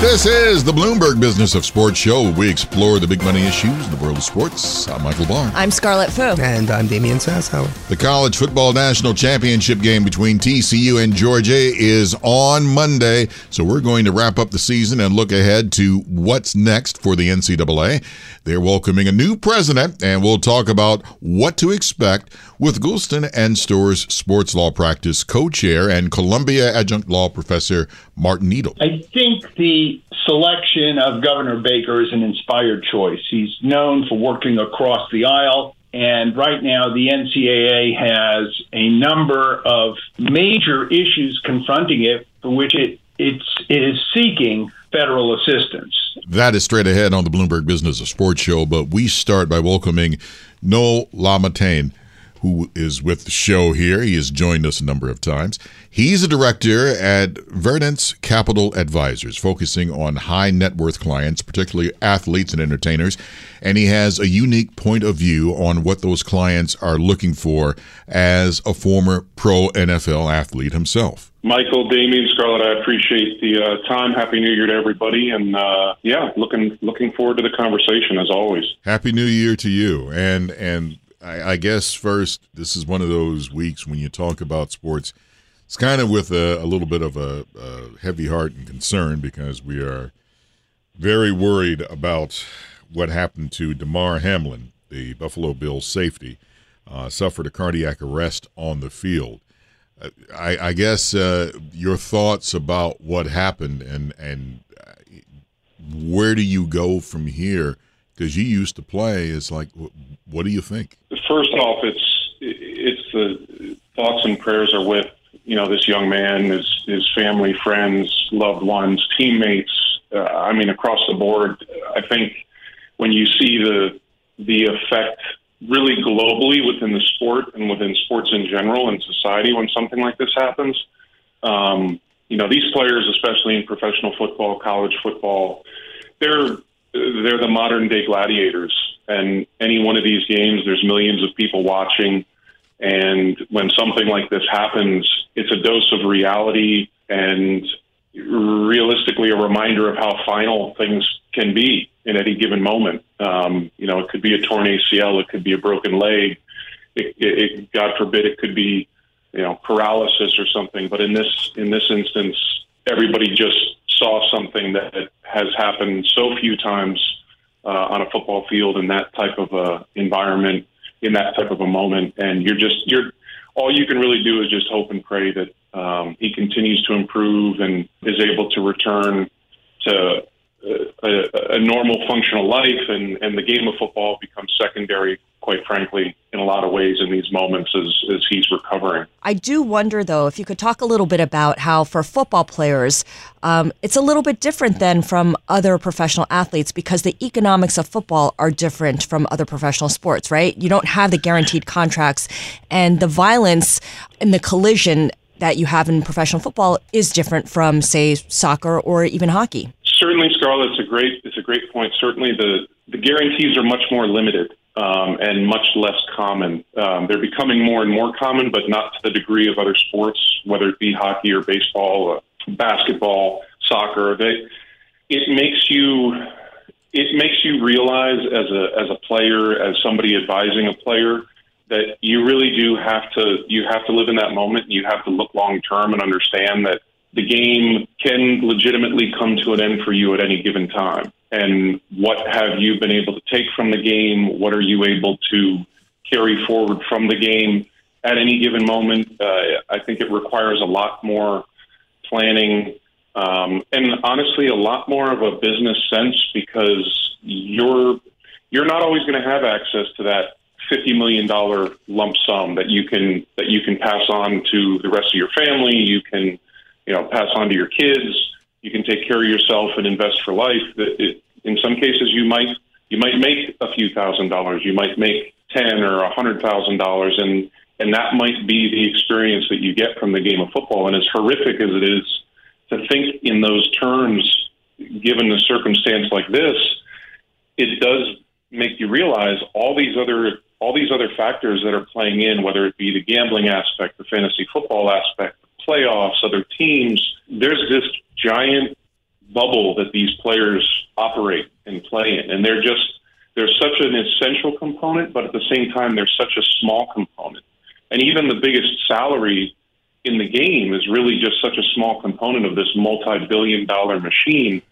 This is the Bloomberg Business of Sports show. Where we explore the big money issues in the world of sports. I'm Michael Barr. I'm Scarlet Fu. And I'm Damian Sassower. The college football national championship game between TCU and Georgia is on Monday. So we're going to wrap up the season and look ahead to what's next for the NCAA. They're welcoming a new president, and we'll talk about what to expect with Goulston and Storrs Sports Law Practice co-chair and Columbia adjunct law professor Martin Edel. I think the selection of Governor Baker is an inspired choice. He's known for working across the aisle. And right now, the NCAA has a number of major issues confronting it for which it, it's, it is seeking federal assistance. That is straight ahead on the Bloomberg Business of Sports show, but we start by welcoming Noel LaMontagne who is with the show here. He has joined us a number of times. He's a director at Verdence Capital Advisors, focusing on high net worth clients, particularly athletes and entertainers. And he has a unique point of view on what those clients are looking for as a former pro NFL athlete himself. Michael, Damian, Scarlet, I appreciate the uh, time. Happy New Year to everybody, and uh, yeah, looking looking forward to the conversation as always. Happy New Year to you, and and I, I, guess first, this is one of those weeks when you talk about sports. It's kind of with a, a little bit of a, a, heavy heart and concern because we are very worried about what happened to Damar Hamlin, the Buffalo Bills safety, uh, suffered a cardiac arrest on the field. Uh, I, I, guess uh, your thoughts about what happened and and uh, where do you go from here because you used to play. It's like, what do you think? First off, it's it's the thoughts and prayers are with you know this young man, his his family, friends, loved ones, teammates. Uh, I mean, across the board. I think when you see the the effect really globally within the sport and within sports in general and society when something like this happens. Um, you know, these players, especially in professional football, college football, they're they're the modern day gladiators. And any one of these games, there's millions of people watching. And when something like this happens, it's a dose of reality and realistically a reminder of how final things can be in any given moment. Um, you know, it could be a torn ACL, it could be a broken leg, it, it, God forbid, it could be you know paralysis or something. But in this in this instance, everybody just saw something that has happened so few times uh, on a football field in that type of a environment, in that type of a moment, and you're just you're all you can really do is just hope and pray that um, he continues to improve and is able to return to a, a, normal functional life, and, and the game of football becomes secondary quite frankly, in a lot of ways in these moments as, as he's recovering. I do wonder, though, if you could talk a little bit about how, for football players, um, it's a little bit different than from other professional athletes because the economics of football are different from other professional sports, right? You don't have the guaranteed contracts, and the violence and the collision that you have in professional football is different from, say, soccer or even hockey. Certainly, Scarlet, it's a great it's a great point. Certainly, the the guarantees are much more limited um, and much less common. Um, they're becoming more and more common, but not to the degree of other sports, whether it be hockey or baseball, uh, basketball, soccer. They, it makes you it makes you realize as a as a player, as somebody advising a player, that you really do have to you have to live in that moment. You have to look long term and understand that the game can legitimately come to an end for you at any given time and what have you been able to take from the game? What are you able to carry forward from the game at any given moment? Uh, I think it requires a lot more planning um, and honestly, a lot more of a business sense because you're you're not always going to have access to that fifty million dollar lump sum that you can that you can pass on to the rest of your family. You can you know pass on to your kids you can take care of yourself and invest for life. It, in some cases, you might you might make a few thousand dollars. You might make ten or a hundred thousand dollars, and and that might be the experience that you get from the game of football. And as horrific as it is to think in those terms, given the circumstance like this, it does make you realize all these other all these other factors that are playing in, whether it be the gambling aspect, the fantasy football aspect, playoffs, other teams. There's this giant bubble that these players operate and play in, and they're just they're such an essential component, but at the same time they're such a small component. And even the biggest salary in the game is really just such a small component of this multi-billion dollar machine.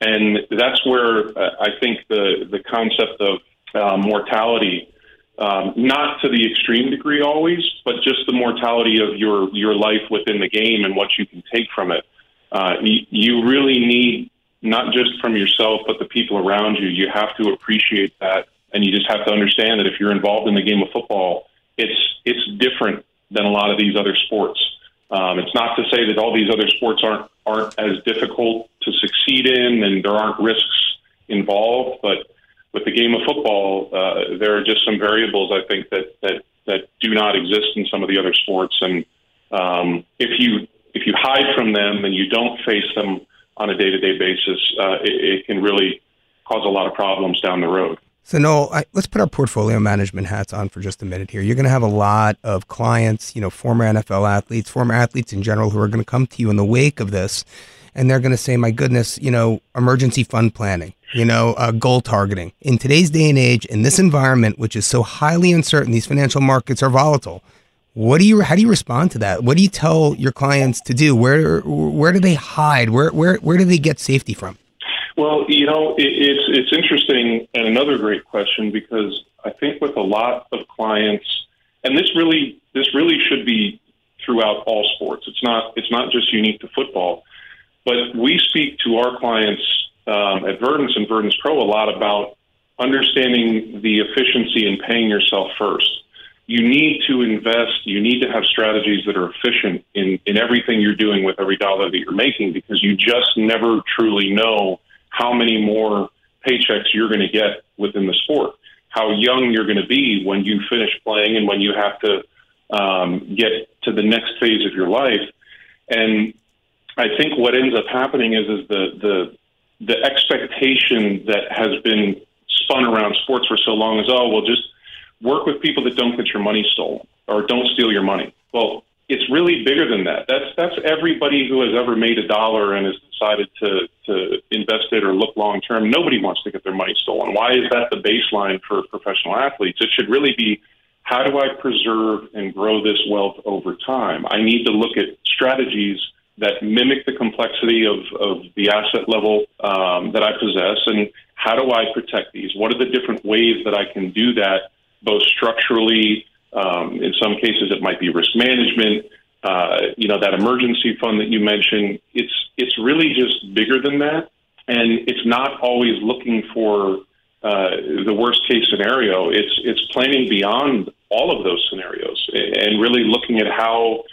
And that's where uh, I think the the concept of uh, mortality, um, not to the extreme degree always, but just the mortality of your your life within the game and what you can take from it. Uh, you, you really need not just from yourself, but the people around you. You have to appreciate that, and you just have to understand that if you're involved in the game of football, it's it's different than a lot of these other sports. Um, it's not to say that all these other sports aren't aren't as difficult to succeed in, and there aren't risks involved. But game of football, uh, there are just some variables I think that that that do not exist in some of the other sports. And um, if you if you hide from them and you don't face them on a day to day basis, uh, it, it can really cause a lot of problems down the road. So, Noel, I, let's put our portfolio management hats on for just a minute here. You're going to have a lot of clients, you know, former NFL athletes, former athletes in general, who are going to come to you in the wake of this, and they're going to say, "My goodness, you know, emergency fund planning, you know, uh, goal targeting." In today's day and age, in this environment, which is so highly uncertain, these financial markets are volatile. What do you? How do you respond to that? What do you tell your clients to do? Where where do they hide? Where where where do they get safety from? Well, you know, it, it's it's interesting and another great question because I think with a lot of clients, and this really this really should be throughout all sports. It's not it's not just unique to football, but we speak to our clients um, at Verdence and Verdence Pro a lot about understanding the efficiency in paying yourself first. You need to invest. You need to have strategies that are efficient in, in everything you're doing with every dollar that you're making because you just never truly know how many more paychecks you're going to get within the sport, how young you're going to be when you finish playing and when you have to um, get to the next phase of your life. And I think what ends up happening is is the the the expectation that has been spun around sports for so long is oh well just work with people that don't get your money stolen or don't steal your money. Well, it's really bigger than that. That's that's everybody who has ever made a dollar and has decided to to invest it or look long term. Nobody wants to get their money stolen. Why is that the baseline for professional athletes? It should really be how do I preserve and grow this wealth over time? I need to look at strategies that mimic the complexity of, of the asset level um, that I possess, and how do I protect these? What are the different ways that I can do that, both structurally um, in some cases, it might be risk management. Uh, you know that emergency fund that you mentioned. It's it's really just bigger than that, and it's not always looking for uh, the worst case scenario. It's it's planning beyond all of those scenarios and really looking at how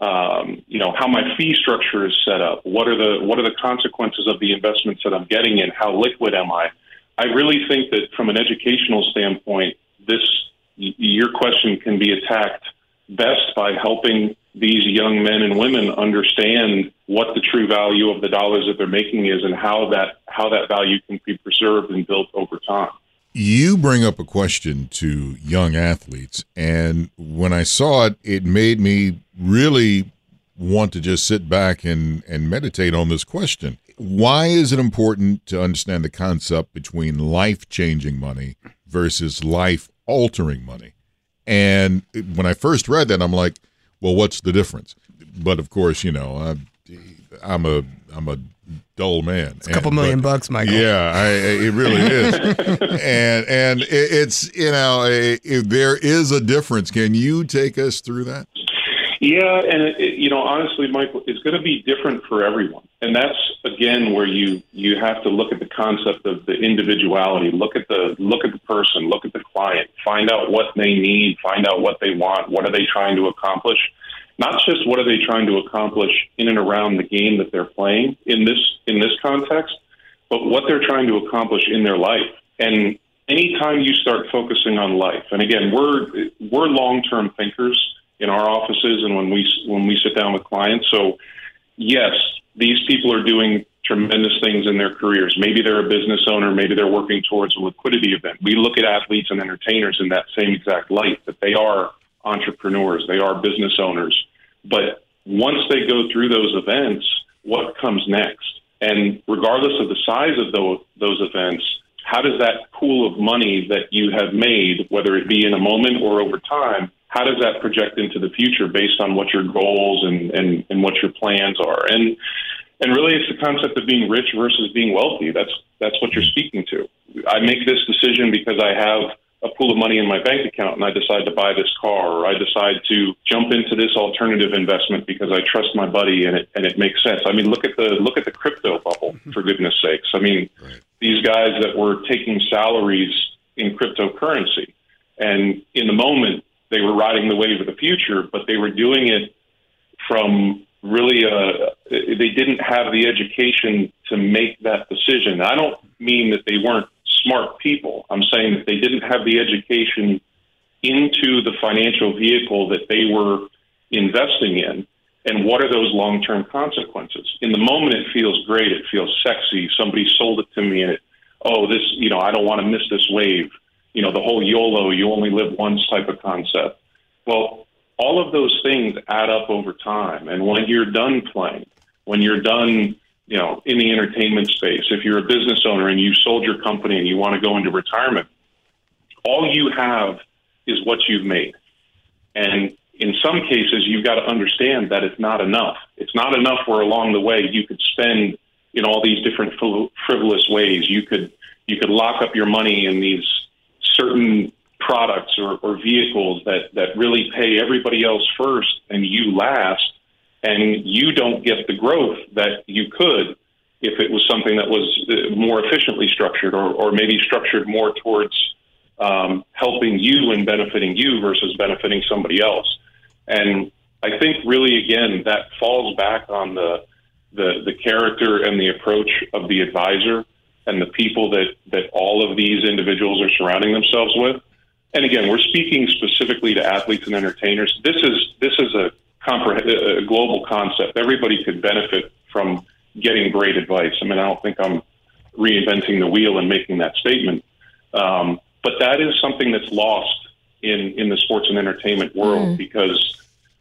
um, you know how my fee structure is set up. What are the what are the consequences of the investments that I'm getting in? How liquid am I? I really think that from an educational standpoint, this your question can be attacked best by helping these young men and women understand what the true value of the dollars that they're making is and how that how that value can be preserved and built over time. You bring up a question to young athletes and when I saw it it made me really want to just sit back and and meditate on this question. Why is it important to understand the concept between life-changing money versus life altering money. And when I first read that, I'm like, well, what's the difference? But of course, you know, I'm, I'm a I'm a dull man. It's a couple and, million but, bucks, Michael. Yeah, I, it really is. and and it's you know, there is a difference. Can you take us through that? Yeah, and it, you know, honestly, Michael, it's going to be different for everyone, and that's again where you you have to look at the concept of the individuality. Look at the look at the person, look at the client, find out what they need, find out what they want, what are they trying to accomplish. Not just what are they trying to accomplish in and around the game that they're playing in this in this context, but what they're trying to accomplish in their life. And anytime you start focusing on life, and again, we're we're long term thinkers in our offices and when we when we sit down with clients. So yes, these people are doing tremendous things in their careers. Maybe they're a business owner, maybe they're working towards a liquidity event. We look at athletes and entertainers in that same exact light that they are entrepreneurs, they are business owners. But once they go through those events, what comes next? And regardless of the size of those, those events, how does that pool of money that you have made, whether it be in a moment or over time, how does that project into the future based on what your goals and, and, and what your plans are? And and really it's the concept of being rich versus being wealthy. That's that's what you're speaking to. I make this decision because I have a pool of money in my bank account and I decide to buy this car or I decide to jump into this alternative investment because I trust my buddy and it and it makes sense. I mean look at the look at the crypto bubble mm-hmm. for goodness sakes. I mean right. these guys that were taking salaries in cryptocurrency and in the moment they were riding the wave of the future but they were doing it from really uh, they didn't have the education to make that decision. I don't mean that they weren't smart people. I'm saying that they didn't have the education into the financial vehicle that they were investing in. And what are those long-term consequences? In the moment it feels great. It feels sexy. Somebody sold it to me and it oh this you know i don't want to miss this wave. You know the whole yolo you only live once type of concept. Well all of those things add up over time. And when you're done playing when you're done you know, in the entertainment space, if you're a business owner and you sold your company and you want to go into retirement, all you have is what you've made. And in some cases, you've got to understand that it's not enough. It's not enough where along the way you could spend in all these different frivolous ways. You could you could lock up your money in these certain products or, or vehicles that that really pay everybody else first and you last and you don't get the growth that you could if it was something that was uh, more efficiently structured or, or maybe structured more towards um, helping you and benefiting you versus benefiting somebody else. And I think really, again, that falls back on the, the, the character and the approach of the advisor and the people that, that all of these individuals are surrounding themselves with. And again, we're speaking specifically to athletes and entertainers. This is this is a a global concept. Everybody could benefit from getting great advice. I mean, I don't think I'm reinventing the wheel and making that statement, um, but that is something that's lost in in the sports and entertainment world mm. because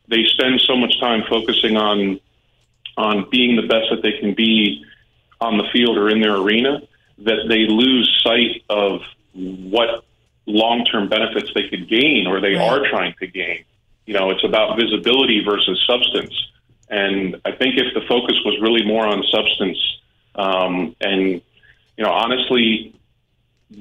they spend so much time focusing on on being the best that they can be on the field or in their arena that they lose sight of what long term benefits they could gain or they right. are trying to gain you know, it's about visibility versus substance. And I think if the focus was really more on substance, um, and you know, honestly,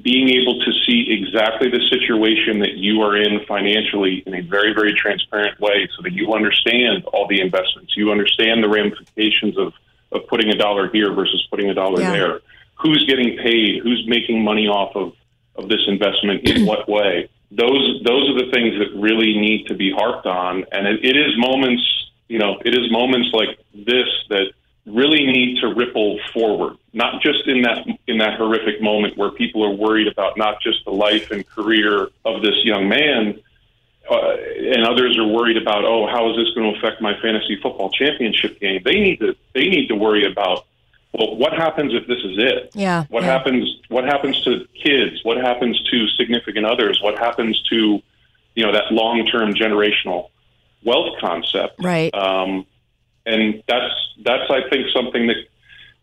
being able to see exactly the situation that you are in financially in a very, very transparent way, so that you understand all the investments, you understand the ramifications of of putting a dollar here versus putting a dollar yeah. there, who's getting paid, who's making money off of of this investment, in what way those those are the things that really need to be harped on. And it, it is moments, you know, it is moments like this that really need to ripple forward, not just in that in that horrific moment where people are worried about not just the life and career of this young man, uh, and others are worried about, oh, how is this going to affect my fantasy football championship game? They need to they need to worry about well, what happens if this is it? Yeah. What yeah. happens? What happens to kids? What happens to significant others? What happens to, you know, that long-term generational wealth concept? Right. Um, and that's that's I think something that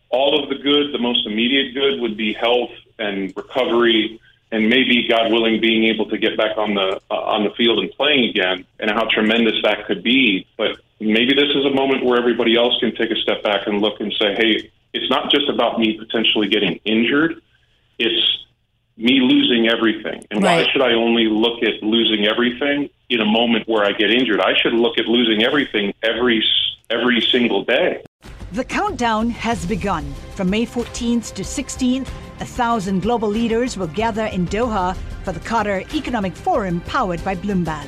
all of the good, the most immediate good, would be health and recovery, and maybe God willing, being able to get back on the uh, on the field and playing again, and how tremendous that could be. But maybe this is a moment where everybody else can take a step back and look and say, hey it's not just about me potentially getting injured. It's me losing everything. And right. why should I only look at losing everything in a moment where I get injured? I should look at losing everything every every single day. The countdown has begun. From May 14th to 16th, a thousand global leaders will gather in Doha for the Qatar Economic Forum powered by Bloomberg.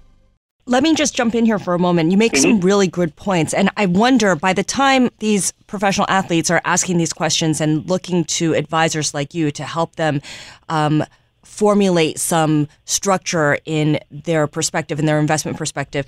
Let me just jump in here for a moment. You make mm-hmm. some really good points. And I wonder by the time these professional athletes are asking these questions and looking to advisors like you to help them um, formulate some structure in their perspective, in their investment perspective,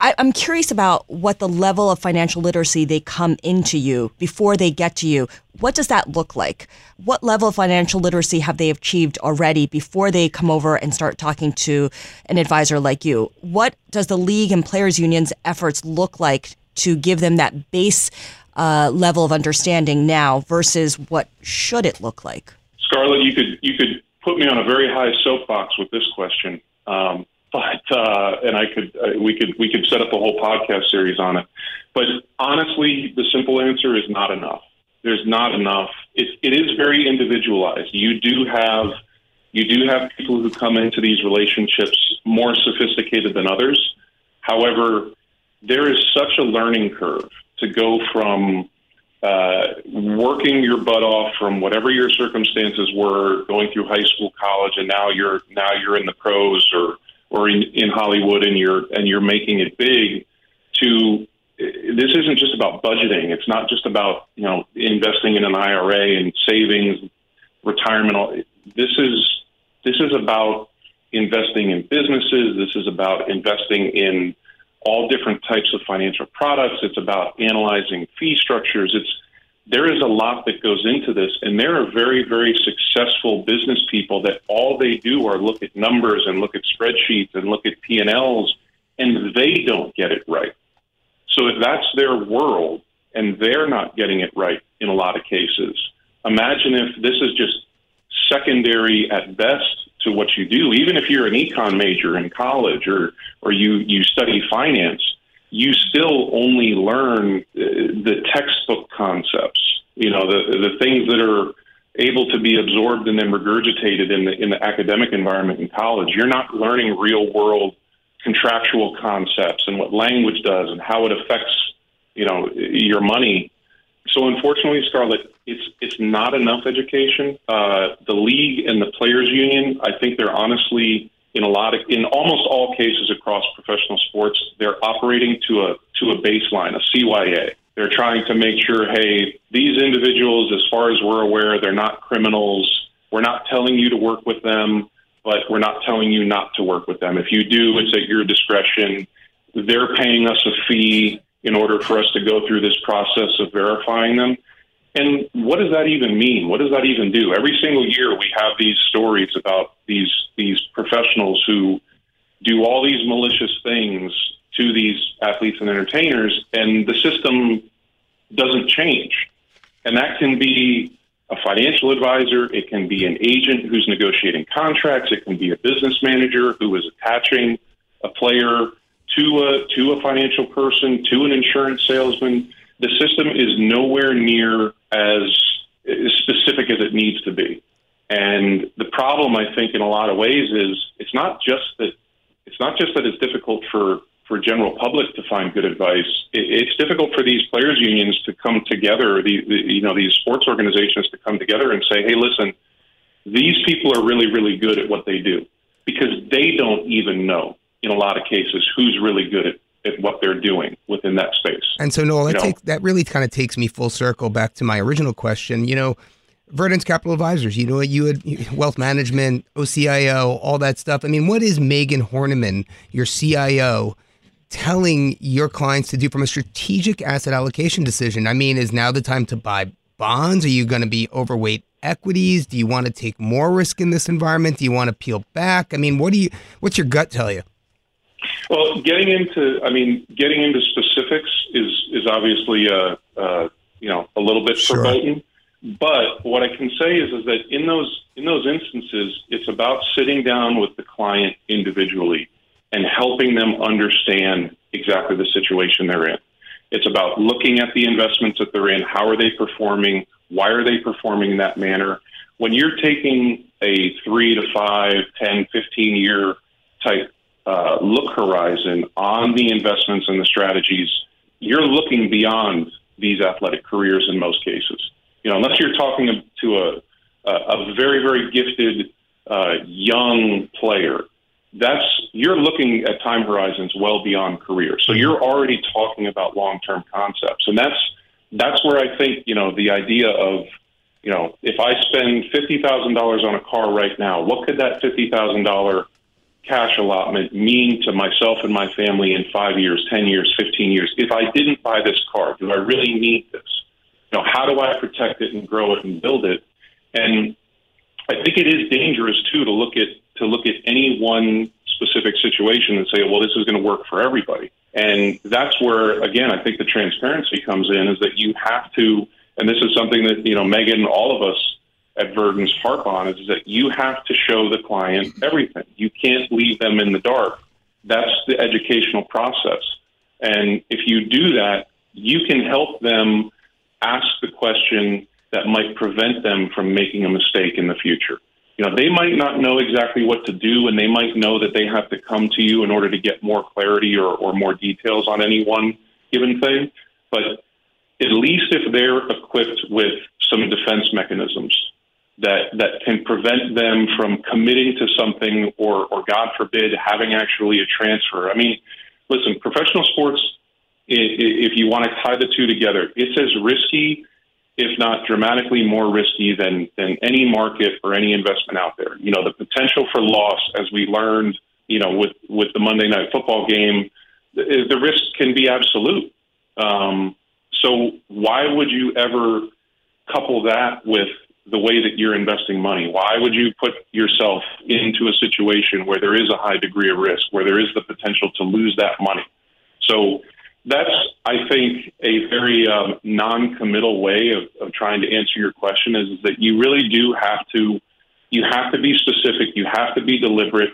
I, am curious about what the level of financial literacy they come into you before they get to you. What does that look like? What level of financial literacy have they achieved already before they come over and start talking to an advisor like you? What does the league and players unions efforts look like to give them that base uh, level of understanding now versus what should it look like? Scarlet, you could you could put me on a very high soapbox with this question. Um, but uh, and I could uh, we could we could set up a whole podcast series on it. But honestly, the simple answer is not enough. There's not enough. It, it is very individualized. You do have you do have people who come into these relationships more sophisticated than others. However, there is such a learning curve to go from uh, working your butt off from whatever your circumstances were, going through high school, college, and now you're now you're in the pros or or in, in Hollywood and you're and you're making it big to this isn't just about budgeting. It's not just about you know investing in an IRA and savings, retirement. This is this is about investing in businesses. This is about investing in all different types of financial products. It's about analyzing fee structures. It's there is a lot that goes into this, and there are very, very successful business people that all they do are look at numbers and look at spreadsheets and look at P and Ls, and they don't get it right. So if that's their world and they're not getting it right in a lot of cases, imagine if this is just secondary at best to what you do. Even if you're an econ major in college or or you you study finance you still only learn uh, the textbook concepts, you know, the, the things that are able to be absorbed and then regurgitated in the, in the academic environment in college. You're not learning real world contractual concepts and what language does and how it affects, you know, your money. So unfortunately, Scarlet, it's it's not enough education. Uh, the league and the players union, I think they're honestly in a lot of in almost all cases across professional sports, they're operating to a to a baseline, a CYA. They're trying to make sure, hey, these individuals, as far as we're aware, they're not criminals. We're not telling you to work with them, but we're not telling you not to work with them. If you do, it's at your discretion. They're paying us a fee in order for us to go through this process of verifying them. And what does that even mean? What does that even do? Every single year we have these stories about these these professionals who do all these malicious things to these athletes and entertainers and the system doesn't change. And that can be a financial advisor, it can be an agent who's negotiating contracts, it can be a business manager who is attaching a player to a to a financial person, to an insurance salesman the system is nowhere near as specific as it needs to be. And the problem, I think, in a lot of ways, is it's not just that it's not just that it's difficult for for general public to find good advice. it's difficult for these players unions to come together, the, the you know these sports organizations to come together and say, hey, listen, these people are really really good at what they do because they don't even know in a lot of cases who's really good at at what they're doing within that space. And so, Noel, that, take, that really kind of takes me full circle back to my original question. You know, Verdence Capital Advisors, you know, you had wealth management, OCIO, all that stuff. I mean, what is Megan Horneman, your CIO, telling your clients to do from a strategic asset allocation decision? I mean, is now the time to buy bonds? Are you going to be overweight equities? Do you want to take more risk in this environment? Do you want to peel back? I mean, what do you? What's your gut tell you? Well, getting into, I mean, getting into specifics is is obviously, uh, uh, you know, a little bit sure. verboten. But what I can say is, is that in those in those instances, it's about sitting down with the client individually and helping them understand exactly the situation they're in. It's about looking at the investments that they're in. How are they performing? Why are they performing in that manner? when you're taking a three to five, 10, 15 year type uh, look horizon on the investments and the strategies, you're looking beyond these athletic careers in most cases. You know, unless you're talking to a a very very gifted uh, young player, that's you're looking at time horizons well beyond career. So you're already talking about long term concepts, and that's that's where I think you know the idea of you know if I spend fifty thousand dollars on a car right now, what could that fifty thousand dollar cash allotment mean to myself and my family in five years, 10 years, 15 years? If I didn't buy this car, do I really need this? You know, how do I protect it and grow it and build it? And I think it is dangerous too to look at to look at any one specific situation and say, well, this is going to work for everybody. And that's where, again, I think the transparency comes in is that you have to, and this is something that, you know, Megan, all of us at Verdence harp on is that you have to show the client everything. You can't leave them in the dark. That's the educational process. And if you do that, you can help them ask the question that might prevent them from making a mistake in the future. You know, they might not know exactly what to do, and they might know that they have to come to you in order to get more clarity or, or more details on any one given thing. But at least if they're equipped with some defense mechanisms that that can prevent them from committing to something or or God forbid having actually a transfer. I mean, listen, professional sports if you want to tie the two together, it's as risky, if not dramatically more risky than than any market or any investment out there. You know, the potential for loss, as we learned, you know, with with the Monday night football game, the, the risk can be absolute. Um, so why would you ever couple that with the way that you're investing money. Why would you put yourself into a situation where there is a high degree of risk, where there is the potential to lose that money? So that's, I think, a very um, non-committal way of, of trying to answer your question. Is, is that you really do have to, you have to be specific, you have to be deliberate,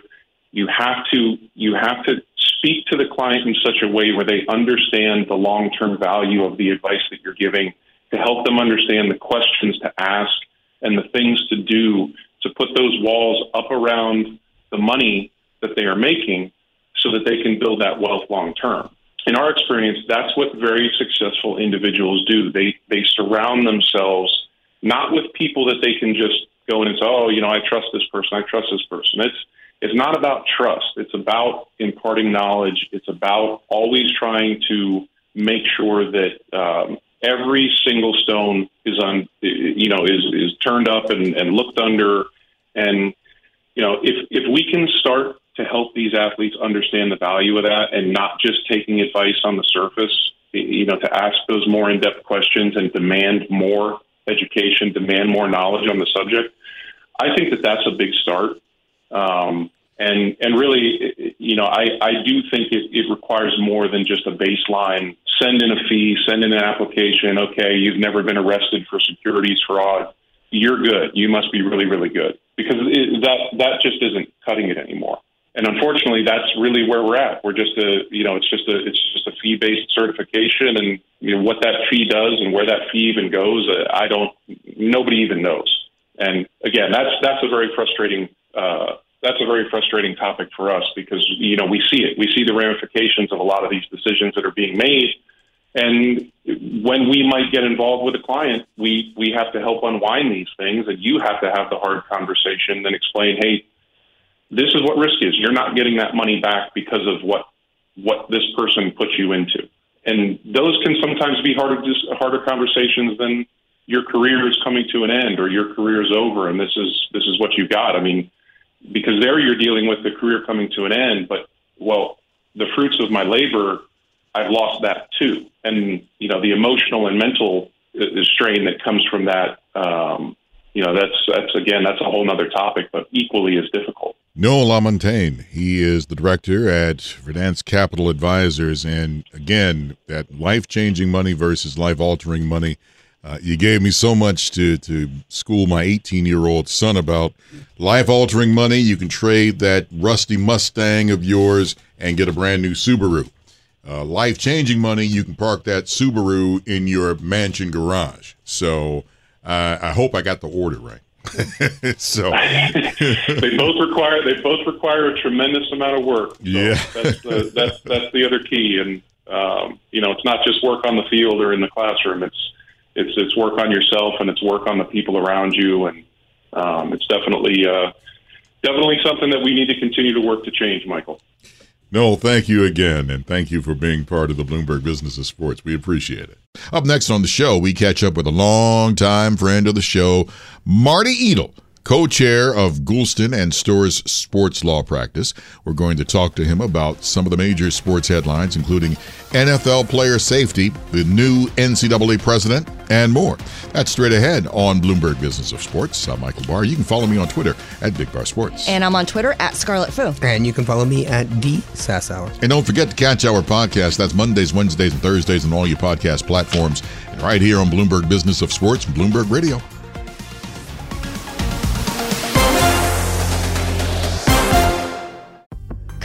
you have to, you have to speak to the client in such a way where they understand the long-term value of the advice that you're giving to help them understand the questions to ask and the things to do to put those walls up around the money that they are making so that they can build that wealth long term. In our experience, that's what very successful individuals do. They they surround themselves not with people that they can just go in and say, "Oh, you know, I trust this person. I trust this person." It's it's not about trust. It's about imparting knowledge. It's about always trying to make sure that um, every single stone is on, you know, is is turned up and, and looked under, and you know, if if we can start to help these athletes understand the value of that and not just taking advice on the surface, you know, to ask those more in depth questions and demand more education, demand more knowledge on the subject, I think that that's a big start. Um, and and really, you know, I, I do think it, it requires more than just a baseline. Send in a fee, send in an application. Okay, you've never been arrested for securities fraud. You're good. You must be really, really good because it, that that just isn't cutting it anymore. And unfortunately, that's really where we're at. We're just a, you know, it's just a, it's just a fee-based certification, and you know what that fee does and where that fee even goes, uh, I don't, nobody even knows. And again, that's that's a very frustrating uh, that's a very frustrating topic for us because you know we see it. We see the ramifications of a lot of these decisions that are being made, and when we might get involved with a client, we we have to help unwind these things, and you have to have the hard conversation and explain, hey, this is what risk is. You're not getting that money back because of what what this person puts you into, and those can sometimes be harder harder conversations than your career is coming to an end or your career is over and this is this is what you got. I mean because there you're dealing with the career coming to an end. But well, the fruits of my labor, I've lost that too, and you know the emotional and mental uh, strain that comes from that. Um, you know that's that's again that's a whole other topic, but equally as difficult. Noel LaMontagne, he is the director at Verdence Capital Advisors, and again, that life-changing money versus life-altering money uh, you gave me so much to, to school my 18 year old son about life altering money. You can trade that rusty Mustang of yours and get a brand new Subaru. Uh, life changing money, you can park that Subaru in your mansion garage. So uh, I hope I got the order right. so they both require they both require a tremendous amount of work. So Yeah. that's the, that's that's the other key, and um, you know, it's not just work on the field or in the classroom. It's it's it's work on yourself and it's work on the people around you, and um, it's definitely uh, definitely something that we need to continue to work to change, Michael. No, thank you again, and thank you for being part of the Bloomberg Business of Sports. We appreciate it. Up next on the show, we catch up with a longtime friend of the show, Marty Edel, co-chair of Goulston and Storrs Sports Law Practice. We're going to talk to him about some of the major sports headlines, including NFL player safety, the new NCAA president, and more. That's straight ahead on Bloomberg Business of Sports. I'm Michael Barr. You can follow me on Twitter at Big Bar Sports. And I'm on Twitter at Scarlet Fu. And you can follow me at D Sassower. And don't forget to catch our podcast. That's Mondays, Wednesdays, and Thursdays on all your podcast platforms. And right here on Bloomberg Business of Sports Bloomberg Radio.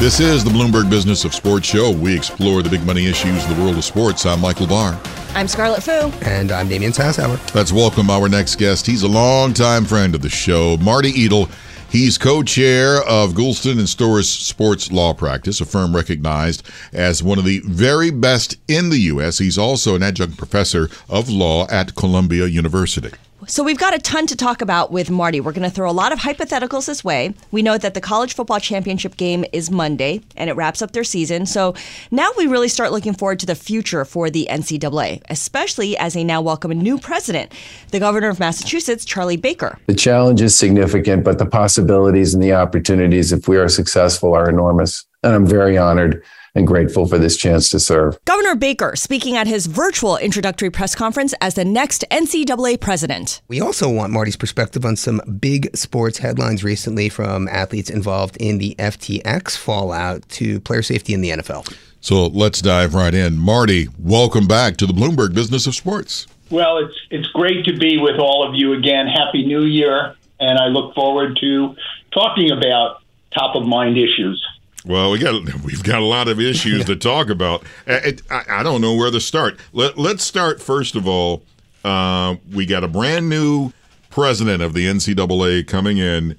This is the Bloomberg Business of Sports show. We explore the big money issues in the world of sports. I'm Michael Barr. I'm Scarlet Fu. And I'm Damian Sassower. Let's welcome our next guest. He's a longtime friend of the show, Marty Edel. He's co-chair of Goulston and Storrs Sports Law Practice, a firm recognized as one of the very best in the U.S. He's also an adjunct professor of law at Columbia University. So we've got a ton to talk about with Marty. We're going to throw a lot of hypotheticals this way. We know that the college football championship game is Monday and it wraps up their season. So now we really start looking forward to the future for the NCAA, especially as they now welcome a new president, the governor of Massachusetts, Charlie Baker. The challenge is significant, but the possibilities and the opportunities, if we are successful, are enormous. And I'm very honored and grateful for this chance to serve. Governor Baker speaking at his virtual introductory press conference as the next NCAA president. We also want Marty's perspective on some big sports headlines recently from athletes involved in the FTX fallout to player safety in the NFL. So let's dive right in. Marty, welcome back to the Bloomberg Business of Sports. Well, it's it's great to be with all of you again. Happy New Year, and I look forward to talking about top of mind issues. Well, we got we've got a lot of issues to talk about. It, I, I, don't know where to start. Let, let's start first of all. Uh, we got a brand new president of the NCAA coming in,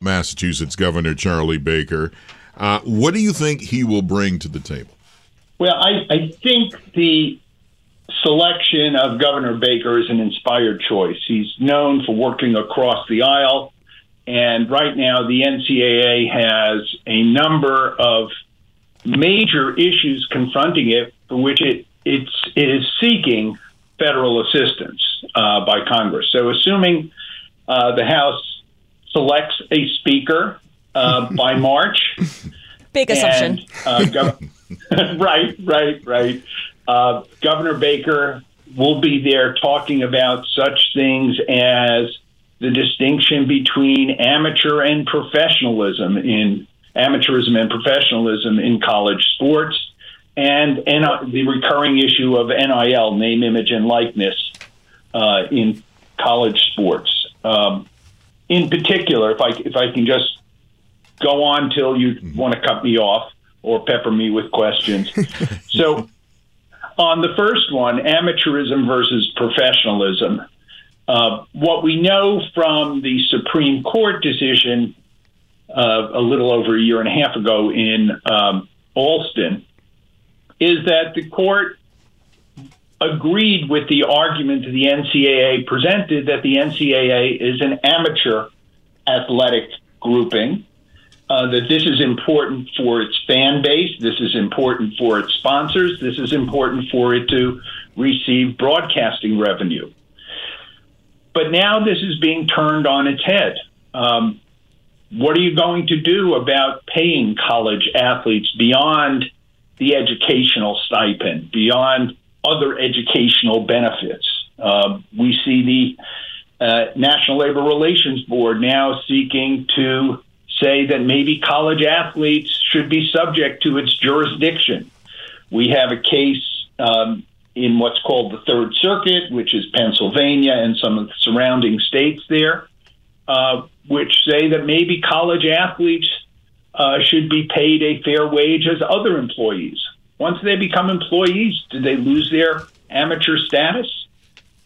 Massachusetts Governor Charlie Baker. Uh, what do you think he will bring to the table? Well, I, I think the selection of Governor Baker is an inspired choice. He's known for working across the aisle, and right now the NCAA has a number of major issues confronting it for which it it's it is seeking federal assistance uh, by Congress. So, assuming uh, the House selects a speaker uh, by March, big assumption. And, uh, gov- right, right, right. Uh, Governor Baker will be there talking about such things as the distinction between amateur and professionalism in amateurism and professionalism in college sports, and, and uh, the recurring issue of NIL, name, image, and likeness, uh, in college sports. Um, in particular, if I if I can just go on till you mm-hmm. want to cut me off or pepper me with questions. so, on the first one, amateurism versus professionalism. Uh, what we know from the Supreme Court decision uh, a little over a year and a half ago in um, Alston is that the court agreed with the argument that the NCAA presented that the NCAA is an amateur athletic grouping, uh, that this is important for its fan base, this is important for its sponsors, this is important for it to receive broadcasting revenue. But now this is being turned on its head. Um, what are you going to do about paying college athletes beyond the educational stipend, beyond other educational benefits? Uh, we see the uh, National Labor Relations Board now seeking to say that maybe college athletes should be subject to its jurisdiction. We have a case um, in what's called the Third Circuit, which is Pennsylvania and some of the surrounding states there, uh, which say that maybe college athletes uh, should be paid a fair wage as other employees. Once they become employees, do they lose their amateur status?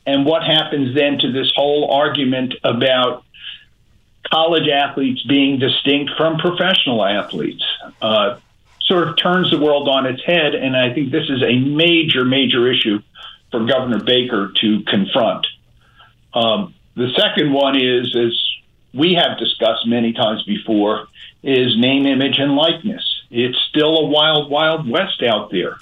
And what happens then to this whole argument about college athletes being distinct from professional athletes? Uh, sort of turns the world on its head. And I think this is a major, major issue for Governor Baker to confront. Um, the second one is, as we have discussed many times before, is name, image, and likeness. It's still a wild, wild west out there.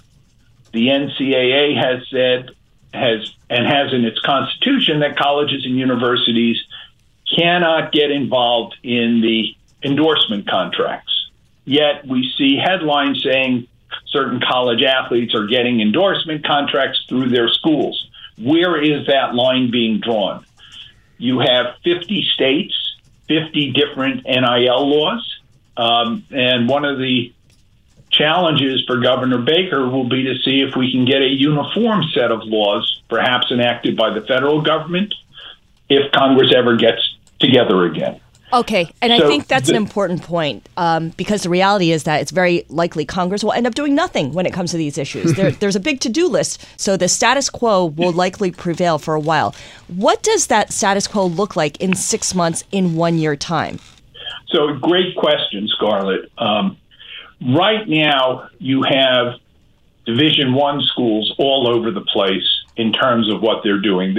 The NCAA has said, has and has in its constitution that colleges and universities cannot get involved in the endorsement contracts. Yet we see headlines saying certain college athletes are getting endorsement contracts through their schools. Where is that line being drawn? You have 50 states, 50 different NIL laws. Um, and one of the challenges for Governor Baker will be to see if we can get a uniform set of laws, perhaps enacted by the federal government, if Congress ever gets together again. Okay, and so I think that's the, an important point um, because the reality is that it's very likely Congress will end up doing nothing when it comes to these issues. there, there's a big to do list, so the status quo will likely prevail for a while. What does that status quo look like in six months, in one year time? So, great question, Scarlet. Um, right now, you have Division One schools all over the place in terms of what they're doing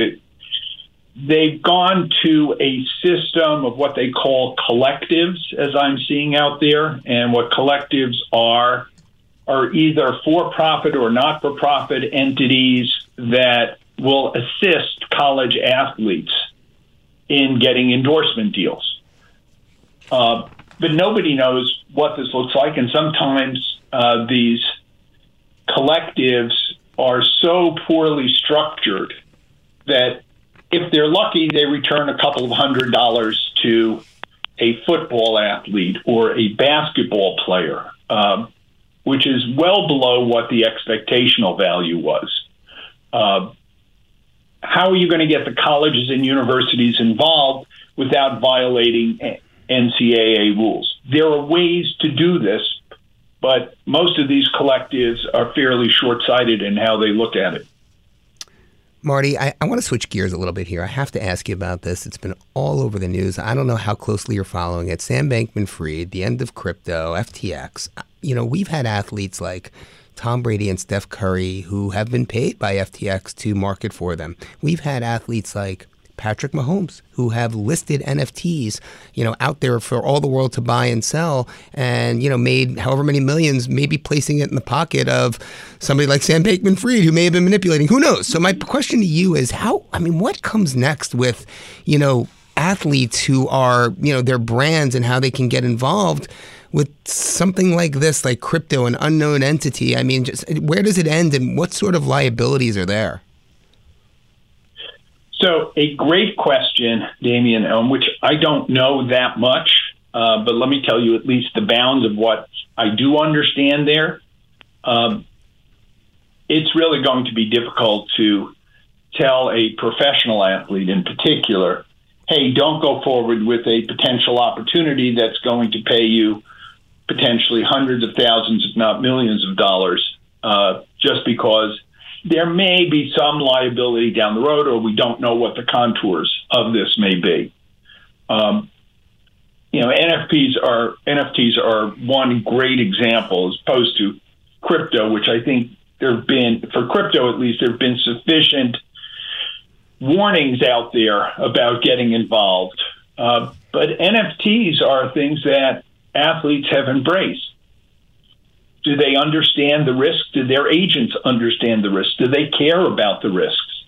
they've gone to a system of what they call collectives, as I'm seeing out there. And what collectives are are either for profit or not for profit entities that will assist college athletes in getting endorsement deals. Uh, but nobody knows what this looks like, and sometimes uh, these collectives are so poorly structured that if they're lucky, they return a couple of hundred dollars to a football athlete or a basketball player, um, which is well below what the expectational value was. Uh, how are you going to get the colleges and universities involved without violating NCAA rules? There are ways to do this, but most of these collectives are fairly short sighted in how they look at it. Marty, I, I want to switch gears a little bit here. I have to ask you about this. It's been all over the news. I don't know how closely you're following it. Sam Bankman Fried, the end of crypto, FTX. You know, we've had athletes like Tom Brady and Steph Curry who have been paid by FTX to market for them. We've had athletes like Patrick Mahomes, who have listed NFTs, you know, out there for all the world to buy and sell, and you know, made however many millions, maybe placing it in the pocket of somebody like Sam Bankman-Fried, who may have been manipulating. Who knows? So my question to you is, how? I mean, what comes next with, you know, athletes who are, you know, their brands and how they can get involved? with something like this, like crypto, an unknown entity, I mean, just where does it end and what sort of liabilities are there? So, a great question, Damian, on which I don't know that much, uh, but let me tell you at least the bounds of what I do understand there. Um, it's really going to be difficult to tell a professional athlete in particular, hey, don't go forward with a potential opportunity that's going to pay you potentially hundreds of thousands, if not millions of dollars, uh, just because there may be some liability down the road, or we don't know what the contours of this may be. Um, you know, NFTs are NFTs are one great example as opposed to crypto, which I think there have been for crypto at least there have been sufficient warnings out there about getting involved. Uh, but NFTs are things that athletes have embraced. Do they understand the risk? Do their agents understand the risk? Do they care about the risks?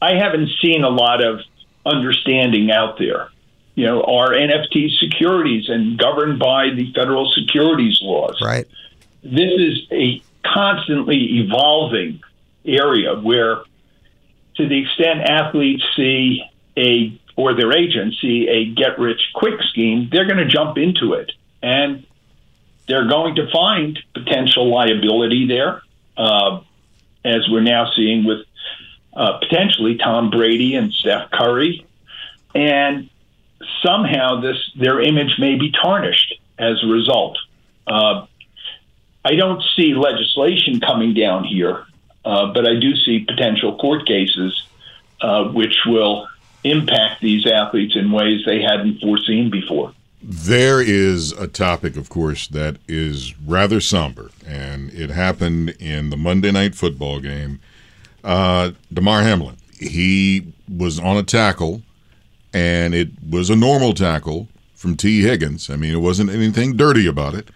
I haven't seen a lot of understanding out there. You know, are NFT securities and governed by the federal securities laws? Right. This is a constantly evolving area where, to the extent athletes see a or their agents see a get rich quick scheme, they're going to jump into it. And they're going to find potential liability there, uh, as we're now seeing with uh, potentially Tom Brady and Steph Curry. And somehow this their image may be tarnished as a result. Uh, I don't see legislation coming down here, uh, but I do see potential court cases uh, which will impact these athletes in ways they hadn't foreseen before. There is a topic, of course, that is rather somber, and it happened in the Monday night football game. Uh, Damar Hamlin, he was on a tackle, and it was a normal tackle from Tee Higgins. I mean, it wasn't anything dirty about it.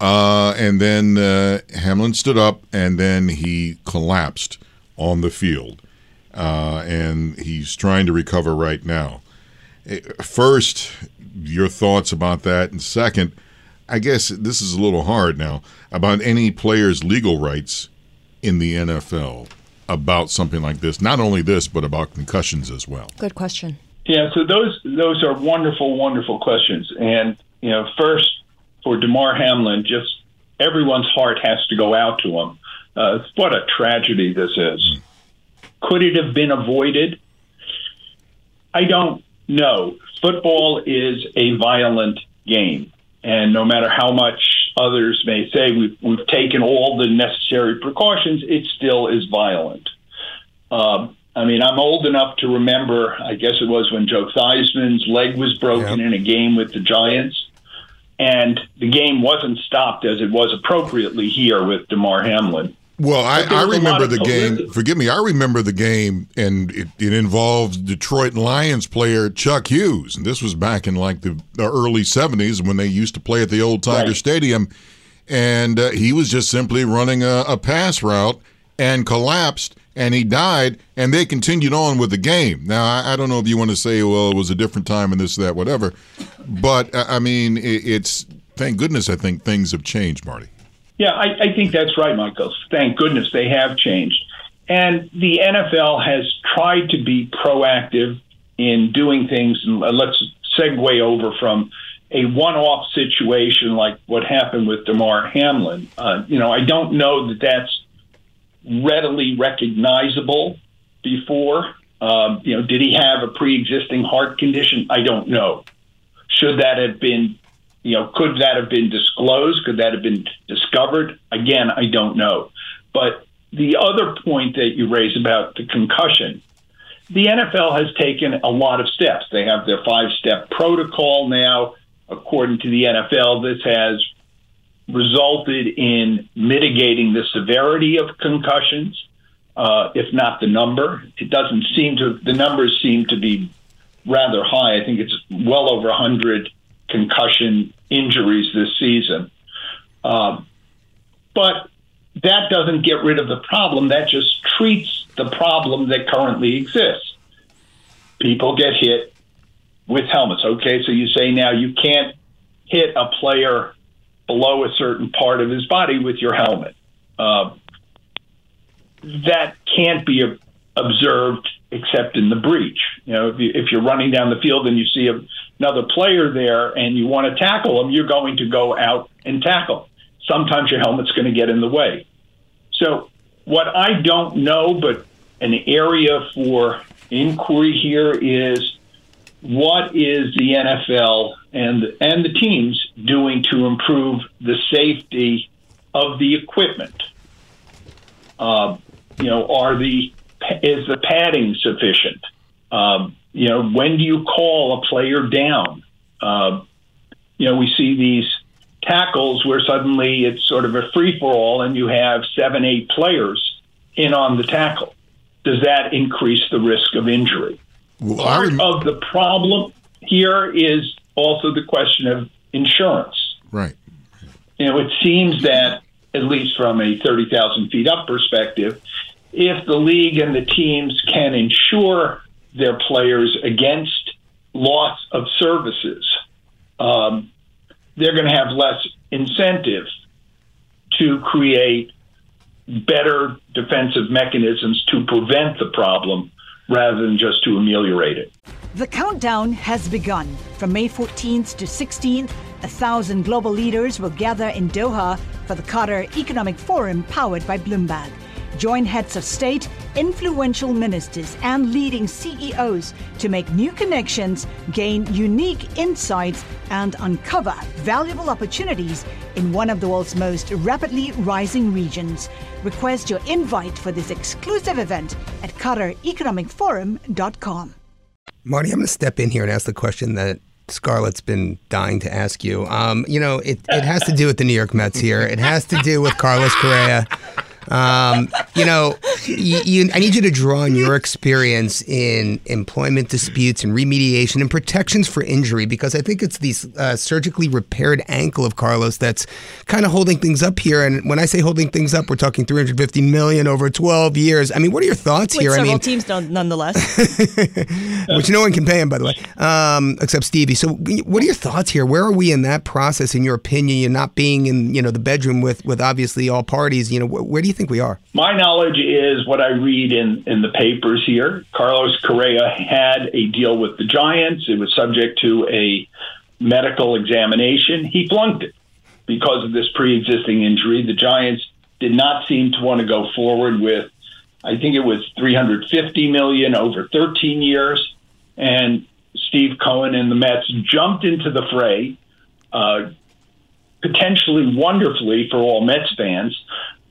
Uh, and then uh, Hamlin stood up, and then he collapsed on the field, uh, and he's trying to recover right now. Eh, first, your thoughts about that, and second, I guess this is a little hard now about any player's legal rights in the NFL about something like this. Not only this, but about concussions as well. Good question. Yeah, so those those are wonderful, wonderful questions. And you know, first for Damar Hamlin, just everyone's heart has to go out to him. Uh, what a tragedy this is. Could it have been avoided? I don't know. Football is a violent game, and no matter how much others may say we've, we've taken all the necessary precautions, it still is violent. Um, I mean, I'm old enough to remember, I guess it was when Joe Theismann's leg was broken in a game with the Giants. And the game wasn't stopped as it was appropriately here with Damar Hamlin. Well, I, I remember the game. Forgive me. I remember the game, and it, it involved Detroit Lions player Chuck Hughes, and this was back in like the, the early '70s when they used to play at the old Tiger right. Stadium, and uh, he was just simply running a, a pass route and collapsed, and he died, and they continued on with the game. Now, I, I, don't know if you want to say, well, it was a different time and this, that, whatever, but uh, I mean, it, it's thank goodness. I think things have changed, Marty. Yeah, I, I think that's right, Michael. Thank goodness they have changed. And the NFL has tried to be proactive in doing things. And let's segue over from a one-off situation like what happened with Damar Hamlin. Uh, you know, I don't know that that's readily recognizable before. Um, you know, did he have a pre-existing heart condition? I don't know. Should that have been you know, could that have been disclosed? Could that have been discovered? Again, I don't know. But the other point that you raise about the concussion, the NFL has taken a lot of steps. They have their five step protocol now. According to the NFL, this has resulted in mitigating the severity of concussions, uh, if not the number. It doesn't seem to, the numbers seem to be rather high. I think it's well over 100 concussion injuries this season. Um, but that doesn't get rid of the problem. That just treats the problem that currently exists. People get hit with helmets. Okay, so you say now you can't hit a player below a certain part of his body with your helmet. Uh, that can't be observed except in the breach. You know, if, you, if you're running down the field and you see a, another player there and you want to tackle him, you're going to go out and tackle. Sometimes your helmet's going to get in the way. So, what I don't know, but an area for inquiry here is what is the NFL and and the teams doing to improve the safety of the equipment? Uh, you know, are the is the padding sufficient? Um, you know, when do you call a player down? Uh, you know, we see these tackles where suddenly it's sort of a free for all and you have seven, eight players in on the tackle. Does that increase the risk of injury? Well, Part rem- of the problem here is also the question of insurance. Right. You know, it seems that, at least from a 30,000 feet up perspective, if the league and the teams can insure their players against loss of services, um, they're going to have less incentive to create better defensive mechanisms to prevent the problem rather than just to ameliorate it. The countdown has begun. From May 14th to 16th, a thousand global leaders will gather in Doha for the Qatar Economic Forum powered by Bloomberg. Join heads of state, influential ministers, and leading CEOs to make new connections, gain unique insights, and uncover valuable opportunities in one of the world's most rapidly rising regions. Request your invite for this exclusive event at QatarEconomicForum.com. Marty, I'm going to step in here and ask the question that Scarlet's been dying to ask you. Um, you know, it, it has to do with the New York Mets here. It has to do with Carlos Correa. Um, you know, you, you, I need you to draw on your experience in employment disputes and remediation and protections for injury because I think it's the uh, surgically repaired ankle of Carlos that's kind of holding things up here. And when I say holding things up, we're talking 350 million over 12 years. I mean, what are your thoughts With here? several I mean, teams, nonetheless. which no one can pay him, by the way, um, except Stevie. So, what are your thoughts here? Where are we in that process, in your opinion? You're not being in, you know, the bedroom with with obviously all parties. You know, wh- where do you think we are? My knowledge is what I read in, in the papers here. Carlos Correa had a deal with the Giants. It was subject to a medical examination. He flunked it because of this pre existing injury. The Giants did not seem to want to go forward with, I think it was 350 million over 13 years. And Steve Cohen and the Mets jumped into the fray, uh, potentially wonderfully for all Mets fans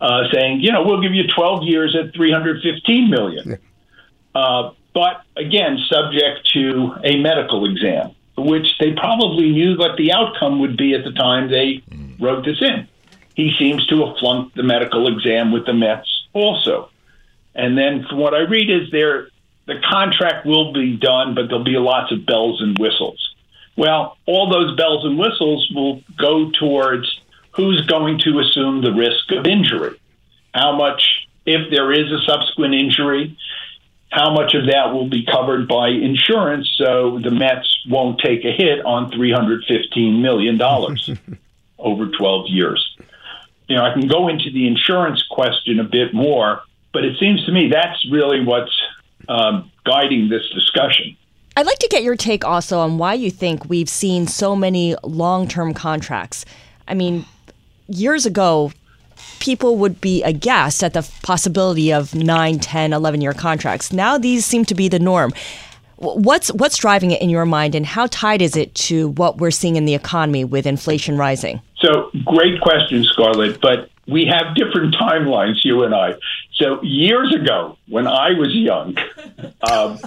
uh, saying, you know, we'll give you 12 years at 315 million. Uh, but again, subject to a medical exam, which they probably knew what the outcome would be at the time they wrote this in. He seems to have flunked the medical exam with the Mets also. And then from what I read is there the contract will be done, but there'll be lots of bells and whistles. Well, all those bells and whistles will go towards who's going to assume the risk of injury? How much, if there is a subsequent injury, how much of that will be covered by insurance so the Mets won't take a hit on $315 million over 12 years? You know, I can go into the insurance question a bit more, but it seems to me that's really what's um, guiding this discussion. I'd like to get your take also on why you think we've seen so many long term contracts. I mean, years ago, people would be aghast at the possibility of 9, 10, 11 year contracts. Now these seem to be the norm. What's what's driving it in your mind and how tied is it to what we're seeing in the economy with inflation rising? So, great question, Scarlet, but we have different timelines, you and I. So, years ago, when I was young, um,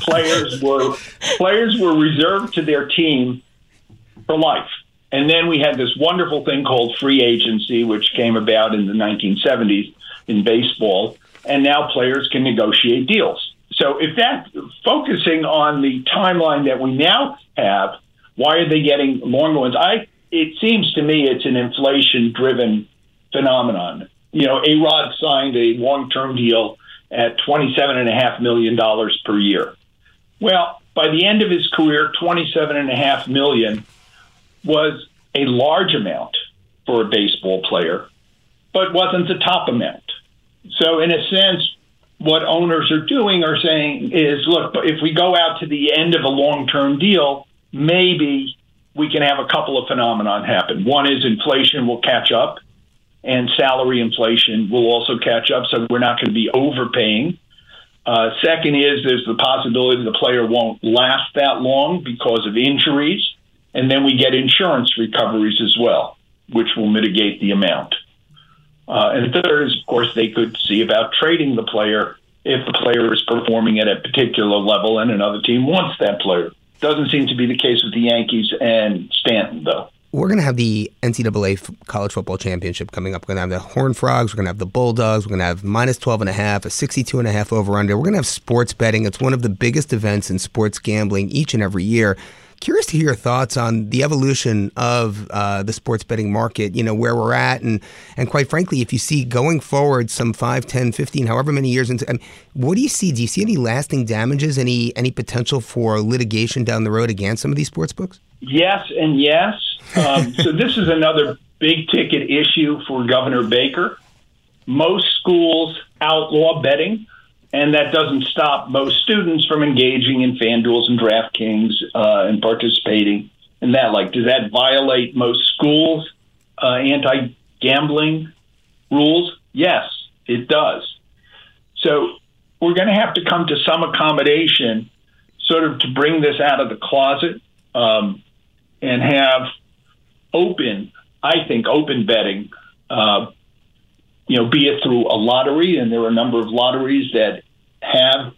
players were players were reserved to their team for life. And then we had this wonderful thing called free agency, which came about in the 1970s in baseball. And now players can negotiate deals. So if that focusing on the timeline that we now have, why are they getting longer ones? I it seems to me it's an inflation driven phenomenon. You know, A Rod signed a long term deal at twenty seven and a half million dollars per year. Well, by the end of his career, twenty seven and a half million was a large amount for a baseball player, but wasn't the top amount. So, in a sense, what owners are doing are saying is, look, if we go out to the end of a long term deal, maybe we can have a couple of phenomenon happen. One is inflation will catch up, and salary inflation will also catch up, so we're not going to be overpaying. Uh, second is there's the possibility the player won't last that long because of injuries, and then we get insurance recoveries as well, which will mitigate the amount. Uh, and third is, of course, they could see about trading the player if the player is performing at a particular level and another team wants that player. Doesn't seem to be the case with the Yankees and Stanton, though. We're going to have the NCAA college football championship coming up. We're going to have the Horned Frogs. We're going to have the Bulldogs. We're going to have minus 12 and a half, a 62 and a half over under. We're going to have sports betting. It's one of the biggest events in sports gambling each and every year. Curious to hear your thoughts on the evolution of uh, the sports betting market, you know, where we're at. And, and quite frankly, if you see going forward some 5, 10, 15, however many years into, I mean, what do you see? Do you see any lasting damages, any, any potential for litigation down the road against some of these sports books? Yes, and yes. Um, so this is another big ticket issue for Governor Baker. Most schools outlaw betting, and that doesn't stop most students from engaging in FanDuels and DraftKings uh, and participating in that. Like, does that violate most schools' uh, anti-gambling rules? Yes, it does. So we're going to have to come to some accommodation, sort of, to bring this out of the closet um, and have open, I think, open betting. Uh, you know, be it through a lottery, and there are a number of lotteries that have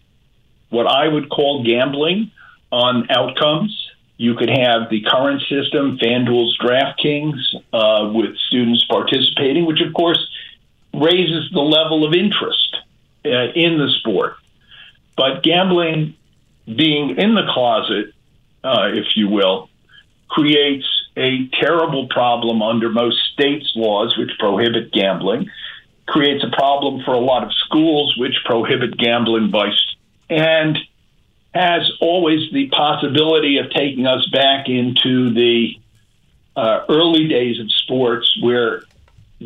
what I would call gambling on outcomes. You could have the current system, FanDuel's DraftKings, uh, with students participating, which of course raises the level of interest uh, in the sport. But gambling being in the closet, uh, if you will, creates a terrible problem under most states' laws, which prohibit gambling creates a problem for a lot of schools which prohibit gambling by and has always the possibility of taking us back into the uh, early days of sports where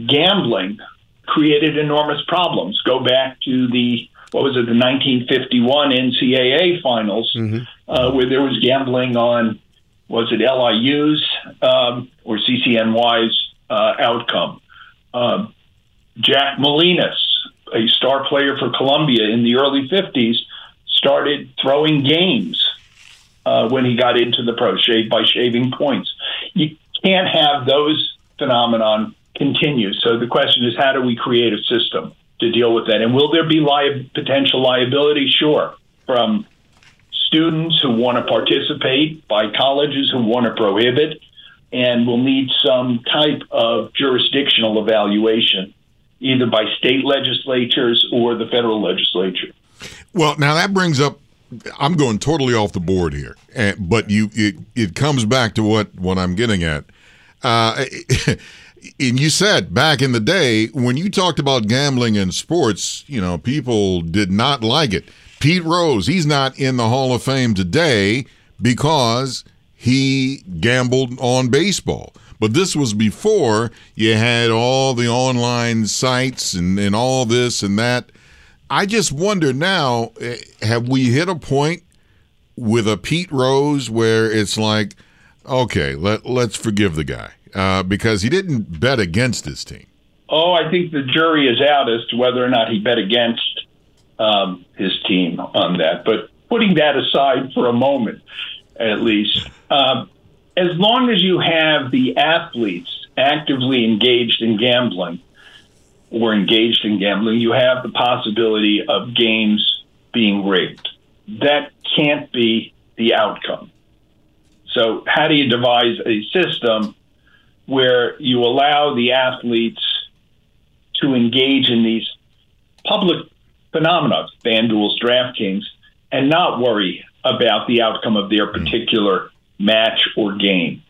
gambling created enormous problems. Go back to the what was it, the 1951 NCAA finals, mm-hmm. uh, where there was gambling on was it LIU's um, or CCNY's uh, outcome. Um, Jack Molinas, a star player for Columbia in the early 50s, started throwing games uh, when he got into the pro shave by shaving points. You can't have those phenomenon continue. So the question is, how do we create a system to deal with that? And will there be li- potential liability? Sure, from students who want to participate, by colleges who want to prohibit, and we'll need some type of jurisdictional evaluation either by state legislatures or the federal legislature. Well, now that brings up I'm going totally off the board here, but you it, it comes back to what what I'm getting at. Uh, and you said back in the day when you talked about gambling in sports, you know, people did not like it. Pete Rose, he's not in the Hall of Fame today because he gambled on baseball. But this was before you had all the online sites and, and all this and that. I just wonder now eh, have we hit a point with a Pete Rose where it's like, okay, let, let's forgive the guy uh, because he didn't bet against his team? Oh, I think the jury is out as to whether or not he bet against um, his team on that. But putting that aside for a moment, at least, um, as long as you have the athletes actively engaged in gambling or engaged in gambling, you have the possibility of games being rigged. That can't be the outcome. So, how do you devise a system where you allow the athletes to engage in these public phenomena, FanDuel's, DraftKings, and not worry about the outcome of their mm-hmm. particular match, or game.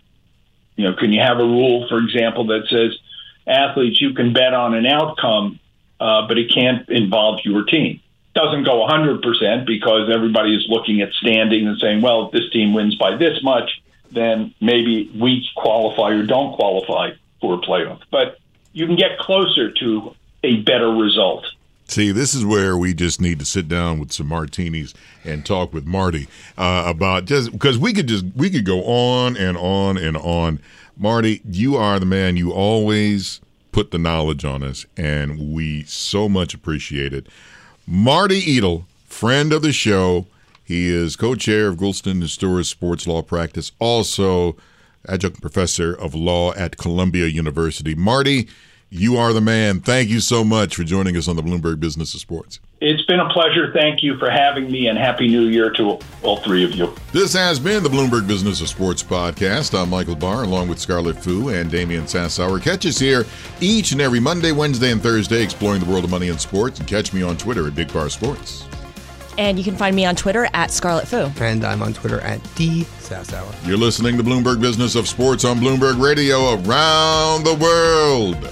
You know, can you have a rule, for example, that says athletes you can bet on an outcome, uh, but it can't involve your team? Doesn't go 100% because everybody is looking at standing and saying, well, if this team wins by this much, then maybe we qualify or don't qualify for a playoff. But you can get closer to a better result. See, this is where we just need to sit down with some martinis and talk with Marty uh, about just because we could just we could go on and on and on. Marty, you are the man. You always put the knowledge on us, and we so much appreciate it. Marty Edel, friend of the show. He is co-chair of Goulston and Storrs Sports Law Practice, also adjunct professor of law at Columbia University. Marty you are the man. Thank you so much for joining us on the Bloomberg Business of Sports. It's been a pleasure. Thank you for having me, and Happy New Year to all three of you. This has been the Bloomberg Business of Sports podcast. I'm Michael Barr, along with Scarlet Fu and Damian Sassower. Catch us here each and every Monday, Wednesday, and Thursday, exploring the world of money and sports. And catch me on Twitter at Big Bar Sports. And you can find me on Twitter at Scarlet Fu. And I'm on Twitter at D Sassower. You're listening to Bloomberg Business of Sports on Bloomberg Radio around the world.